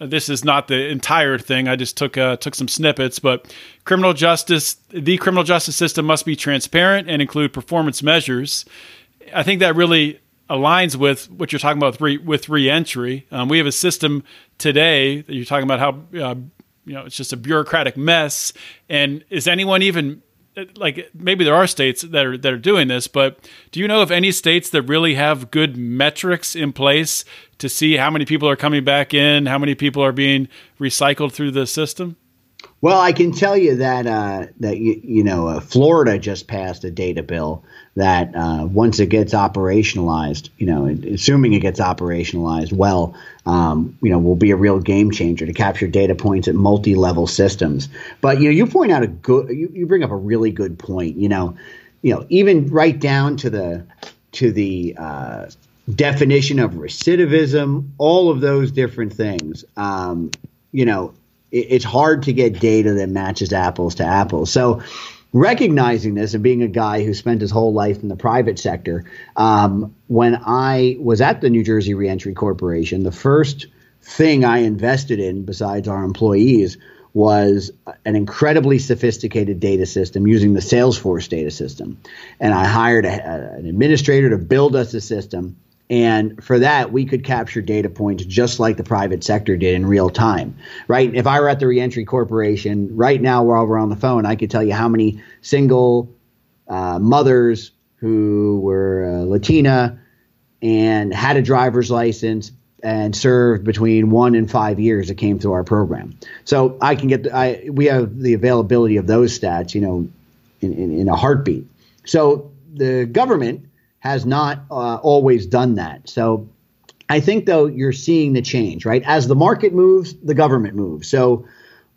Uh, this is not the entire thing. I just took uh, took some snippets, but criminal justice, the criminal justice system must be transparent and include performance measures. I think that really aligns with what you're talking about with, re- with reentry. Um, we have a system today that you're talking about how uh, you know it's just a bureaucratic mess and is anyone even like maybe there are states that are that are doing this, but do you know of any states that really have good metrics in place to see how many people are coming back in, how many people are being recycled through the system? Well, I can tell you that uh, that you, you know uh, Florida just passed a data bill that uh, once it gets operationalized, you know, assuming it gets operationalized well, um, you know, will be a real game changer to capture data points at multi-level systems. But you know, you point out a good, you, you bring up a really good point. You know, you know, even right down to the to the uh, definition of recidivism, all of those different things. Um, you know, it's hard to get data that matches apples to apples. So, recognizing this and being a guy who spent his whole life in the private sector, um, when I was at the New Jersey Reentry Corporation, the first thing I invested in, besides our employees, was an incredibly sophisticated data system using the Salesforce data system. And I hired a, an administrator to build us a system and for that, we could capture data points just like the private sector did in real time, right? If I were at the Reentry Corporation right now while we're on the phone, I could tell you how many single uh, mothers who were uh, Latina and had a driver's license and served between one and five years that came through our program. So I can get, the, I we have the availability of those stats, you know, in, in, in a heartbeat. So the government has not uh, always done that. So I think though you're seeing the change, right? As the market moves, the government moves. So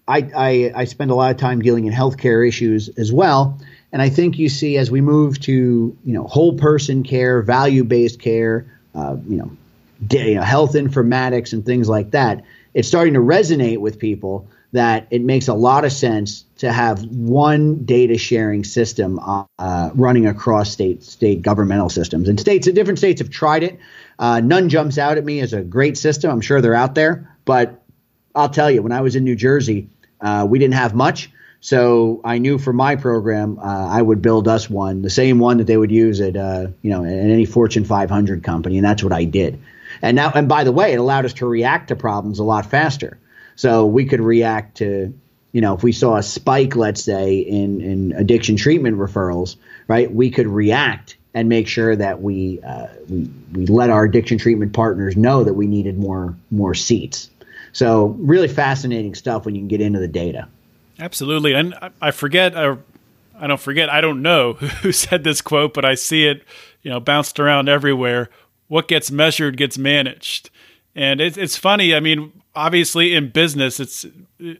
I, I, I spend a lot of time dealing in healthcare issues as well. And I think you see as we move to you know whole person care, value based care, uh, you know, you know, health informatics and things like that, it's starting to resonate with people that it makes a lot of sense to have one data sharing system uh, running across state state governmental systems. And states, different states have tried it. Uh, none jumps out at me as a great system. I'm sure they're out there, but I'll tell you, when I was in New Jersey, uh, we didn't have much. So I knew for my program, uh, I would build us one, the same one that they would use at uh, you know at any Fortune 500 company, and that's what I did. And now, and by the way, it allowed us to react to problems a lot faster. So we could react to, you know, if we saw a spike, let's say, in, in addiction treatment referrals, right, we could react and make sure that we, uh, we, we let our addiction treatment partners know that we needed more, more seats. So really fascinating stuff when you can get into the data. Absolutely. And I forget, I, I don't forget, I don't know who said this quote, but I see it, you know, bounced around everywhere. What gets measured gets managed. And it's, it's funny. I mean, obviously in business, it's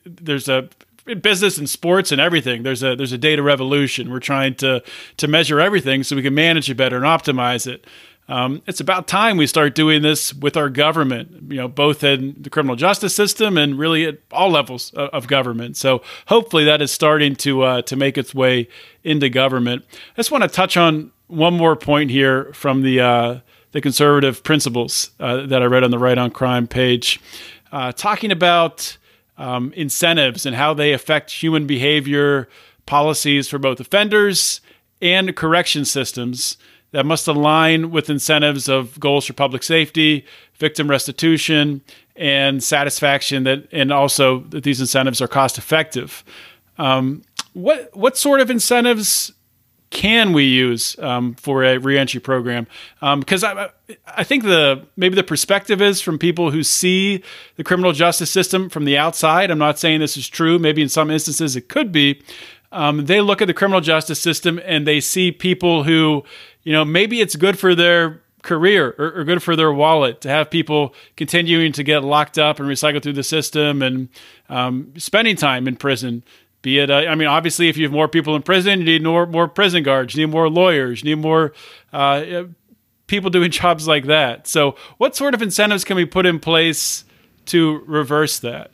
there's a in business and sports and everything. There's a there's a data revolution. We're trying to to measure everything so we can manage it better and optimize it. Um, it's about time we start doing this with our government, you know, both in the criminal justice system and really at all levels of, of government. So hopefully that is starting to uh, to make its way into government. I just want to touch on one more point here from the uh, the conservative principles uh, that I read on the Right on Crime page uh, talking about um, incentives and how they affect human behavior policies for both offenders and correction systems that must align with incentives of goals for public safety, victim restitution, and satisfaction that and also that these incentives are cost effective. Um, what what sort of incentives can we use um, for a reentry program? Because um, I, I think the maybe the perspective is from people who see the criminal justice system from the outside. I'm not saying this is true. Maybe in some instances it could be. Um, they look at the criminal justice system and they see people who, you know, maybe it's good for their career or, or, good for their wallet to have people continuing to get locked up and recycled through the system and um, spending time in prison be it, uh, I mean, obviously, if you have more people in prison, you need more more prison guards, you need more lawyers, you need more uh, people doing jobs like that. So, what sort of incentives can we put in place to reverse that?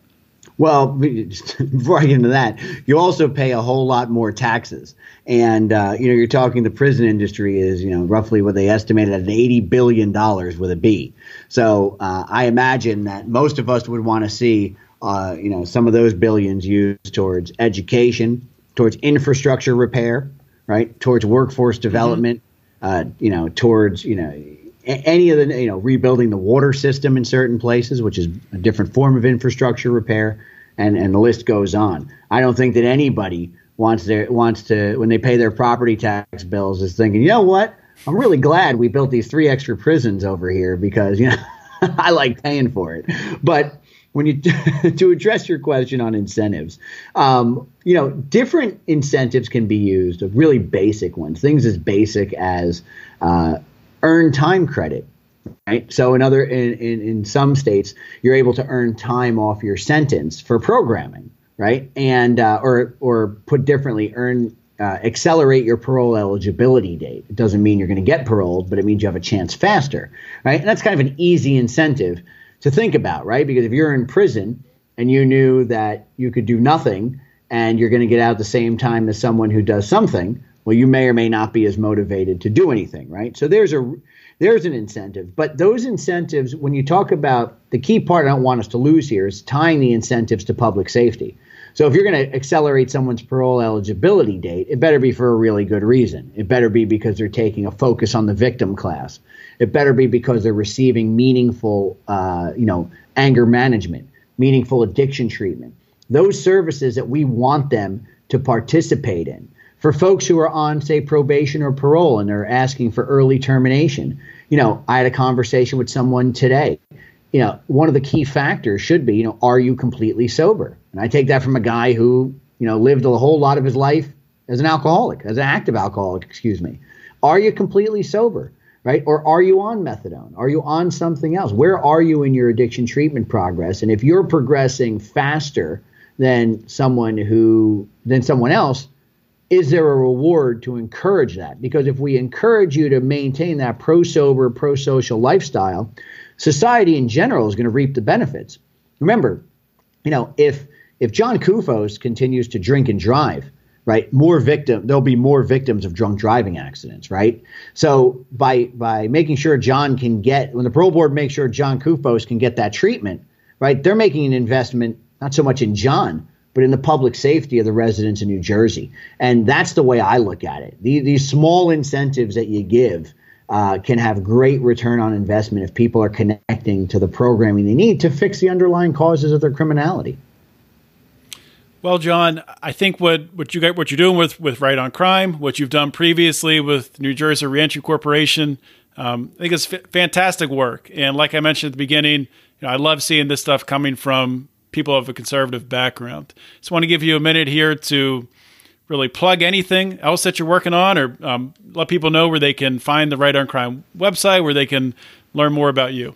Well, before I get into that, you also pay a whole lot more taxes, and uh, you know you're talking the prison industry is you know roughly what they estimated at eighty billion dollars with a B. So uh, I imagine that most of us would want to see uh, you know, some of those billions used towards education, towards infrastructure repair, right, towards workforce mm-hmm. development, mm-hmm. uh, you know, towards you know any of the you know rebuilding the water system in certain places, which is a different form of infrastructure repair, and and the list goes on. I don't think that anybody wants their wants to when they pay their property tax bills is thinking, you know what? I'm really glad we built these three extra prisons over here because you know I like paying for it. But when you to address your question on incentives, um, you know, different incentives can be used. Really basic ones, things as basic as uh, earn time credit. Right. So in other in, in, in some states, you're able to earn time off your sentence for programming, right? And uh, or or put differently, earn uh, accelerate your parole eligibility date. It doesn't mean you're going to get paroled, but it means you have a chance faster, right? And that's kind of an easy incentive to think about, right? Because if you're in prison and you knew that you could do nothing and you're going to get out at the same time as someone who does something, well, you may or may not be as motivated to do anything, right? So there's a there's an incentive, but those incentives, when you talk about the key part, I don't want us to lose here is tying the incentives to public safety. So if you're going to accelerate someone's parole eligibility date, it better be for a really good reason. It better be because they're taking a focus on the victim class. It better be because they're receiving meaningful, uh, you know, anger management, meaningful addiction treatment. Those services that we want them to participate in. For folks who are on, say, probation or parole and they're asking for early termination, you know, I had a conversation with someone today. You know, one of the key factors should be, you know, are you completely sober? And I take that from a guy who, you know, lived a whole lot of his life as an alcoholic, as an active alcoholic, excuse me. Are you completely sober? Right? Or are you on methadone? Are you on something else? Where are you in your addiction treatment progress? And if you're progressing faster than someone who than someone else, is there a reward to encourage that? Because if we encourage you to maintain that pro sober, pro social lifestyle, society in general is going to reap the benefits. Remember, you know, if if John Koufos continues to drink and drive, right, more victim there'll be more victims of drunk driving accidents, right? So by by making sure John can get when the parole board makes sure John Koufos can get that treatment, right, they're making an investment not so much in John, but in the public safety of the residents in New Jersey. And that's the way I look at it. These, these small incentives that you give uh, can have great return on investment if people are connecting to the programming they need to fix the underlying causes of their criminality. Well, John, I think what, what you got, what you're doing with, with Right on Crime, what you've done previously with New Jersey Reentry Corporation, um, I think it's f- fantastic work. And like I mentioned at the beginning, you know, I love seeing this stuff coming from people of a conservative background. Just want to give you a minute here to really plug anything else that you're working on, or um, let people know where they can find the Right on Crime website, where they can learn more about you.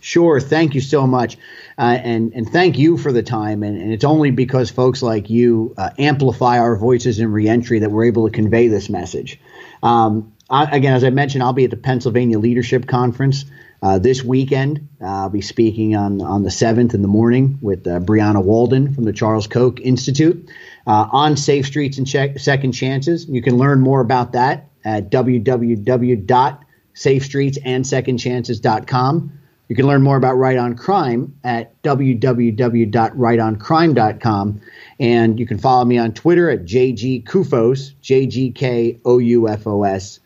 Sure. Thank you so much. Uh, and, and thank you for the time. And, and it's only because folks like you uh, amplify our voices in reentry that we're able to convey this message. Um, I, again, as I mentioned, I'll be at the Pennsylvania Leadership Conference uh, this weekend. Uh, I'll be speaking on, on the 7th in the morning with uh, Brianna Walden from the Charles Koch Institute on Safe Streets and Second Chances. You can learn more about that at www.safestreetsandsecondchances.com. You can learn more about Right on Crime at www.rightoncrime.com. And you can follow me on Twitter at JG Koufos, J G K O U F O S,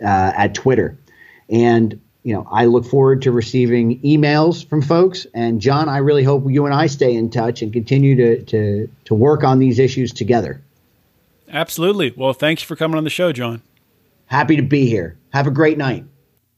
uh, at Twitter. And, you know, I look forward to receiving emails from folks. And, John, I really hope you and I stay in touch and continue to, to, to work on these issues together. Absolutely. Well, thanks for coming on the show, John. Happy to be here. Have a great night.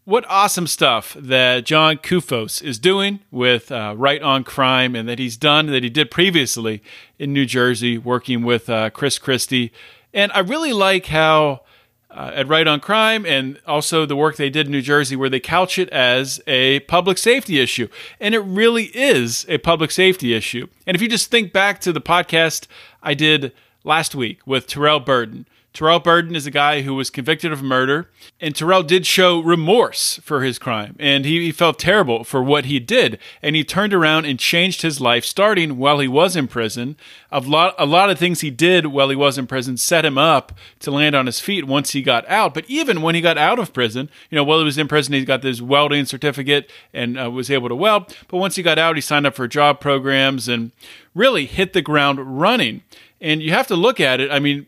What awesome stuff that John Koufos is doing with uh, Right on Crime and that he's done, that he did previously in New Jersey, working with uh, Chris Christie. And I really like how uh, at Right on Crime and also the work they did in New Jersey, where they couch it as a public safety issue. And it really is a public safety issue. And if you just think back to the podcast I did last week with Terrell Burden, Terrell Burden is a guy who was convicted of murder, and Terrell did show remorse for his crime, and he, he, felt terrible for what he did, and he turned around and changed his life, starting while he was in prison. A lot, a lot of things he did while he was in prison set him up to land on his feet once he got out. But even when he got out of prison, you know, while he was in prison, he got this welding certificate and uh, was able to weld. But once he got out, he signed up for job programs and really hit the ground running. And you have to look at it. I mean,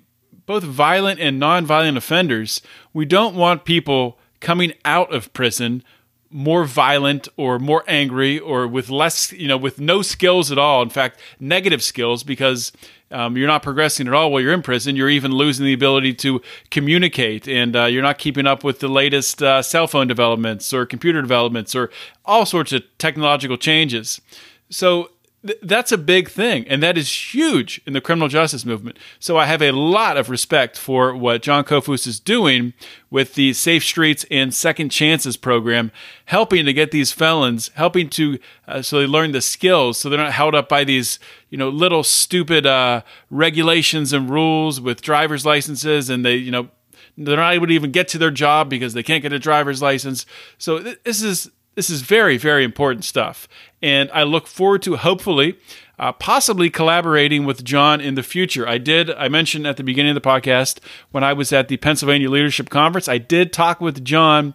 both violent and non-violent offenders, we don't want people coming out of prison more violent or more angry or with less, you know, with no skills at all. In fact, negative skills because um, you're not progressing at all while you're in prison. You're even losing the ability to communicate, and uh, you're not keeping up with the latest uh, cell phone developments or computer developments or all sorts of technological changes. So th- that's a big thing, and that is huge in the criminal justice movement. So I have a lot of respect for what John Koufos is doing with the Safe Streets and Second Chances program, helping to get these felons, helping to uh, so they learn the skills, so they're not held up by these you know little stupid uh, regulations and rules with driver's licenses, and they you know they're not able to even get to their job because they can't get a driver's license. So th- this is this is very, very important stuff. And I look forward to hopefully, uh, possibly collaborating with John in the future. I did, I mentioned at the beginning of the podcast when I was at the Pennsylvania Leadership Conference, I did talk with John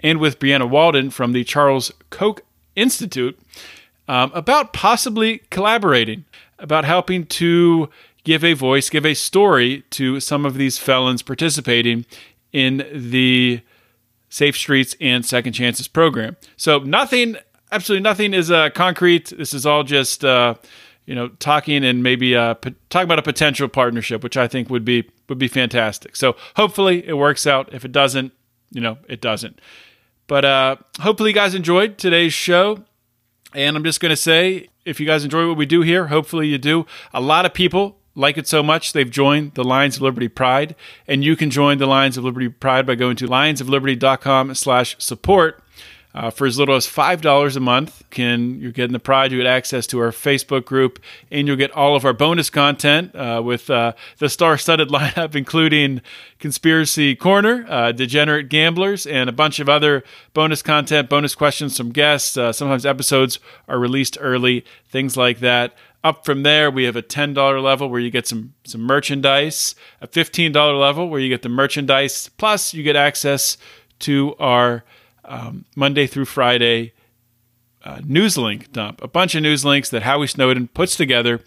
and with Brianna Walden from the Charles Koch Institute um, about possibly collaborating, about helping to give a voice, give a story to some of these felons participating in the Safe Streets and Second Chances program. So nothing, absolutely nothing is uh, concrete. This is all just uh, you know talking and maybe uh, talking about a potential partnership, which I think would be would be fantastic. So hopefully it works out. If it doesn't, you know, it doesn't. But uh, hopefully you guys enjoyed today's show. And I'm just going to say, if you guys enjoy what we do here, hopefully you do. A lot of people like it so much they've joined the Lions of Liberty Pride, and you can join the Lions of Liberty Pride by going to lionsofliberty.com/support. Uh, for as little as five dollars a month, can you get in the pride? You get access to our Facebook group, and you'll get all of our bonus content uh, with uh, the star-studded lineup, including Conspiracy Corner, uh, Degenerate Gamblers, and a bunch of other bonus content, bonus questions from guests. Uh, sometimes episodes are released early, things like that. Up from there, we have a $10 level where you get some, some merchandise, a $15 level where you get the merchandise, plus you get access to our um, Monday through Friday uh, news link dump, a bunch of news links that Howie Snowden puts together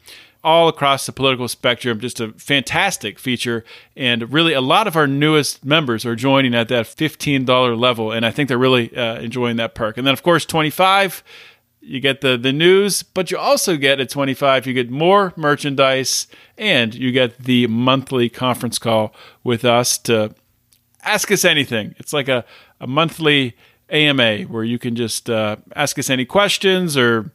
all across the political spectrum. Just a fantastic feature. And really, a lot of our newest members are joining at that $15 level. And I think they're really uh, enjoying that perk. And then, of course, 25 you get the the news, but you also get at 25 you get more merchandise and you get the monthly conference call with us to ask us anything. It's like a, a monthly AMA where you can just uh, ask us any questions or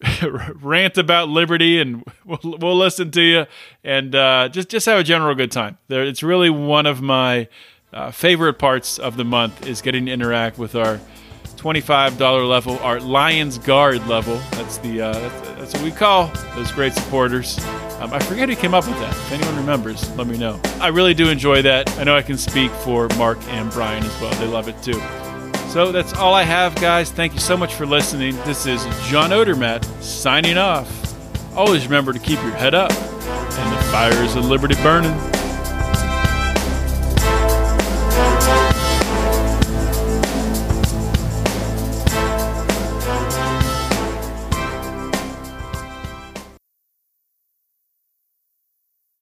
rant about liberty and we'll, we'll listen to you and uh, just just have a general good time. There, it's really one of my uh, favorite parts of the month is getting to interact with our $25 level, our Lions Guard level. That's the uh, that's, that's, what we call those great supporters. Um, I forget who came up with that. If anyone remembers, let me know. I really do enjoy that. I know I can speak for Marc and Brian as well. They love it too. So that's all I have, guys. Thank you so much for listening. This is John Odermatt signing off. Always remember to keep your head up and the fires of liberty burning.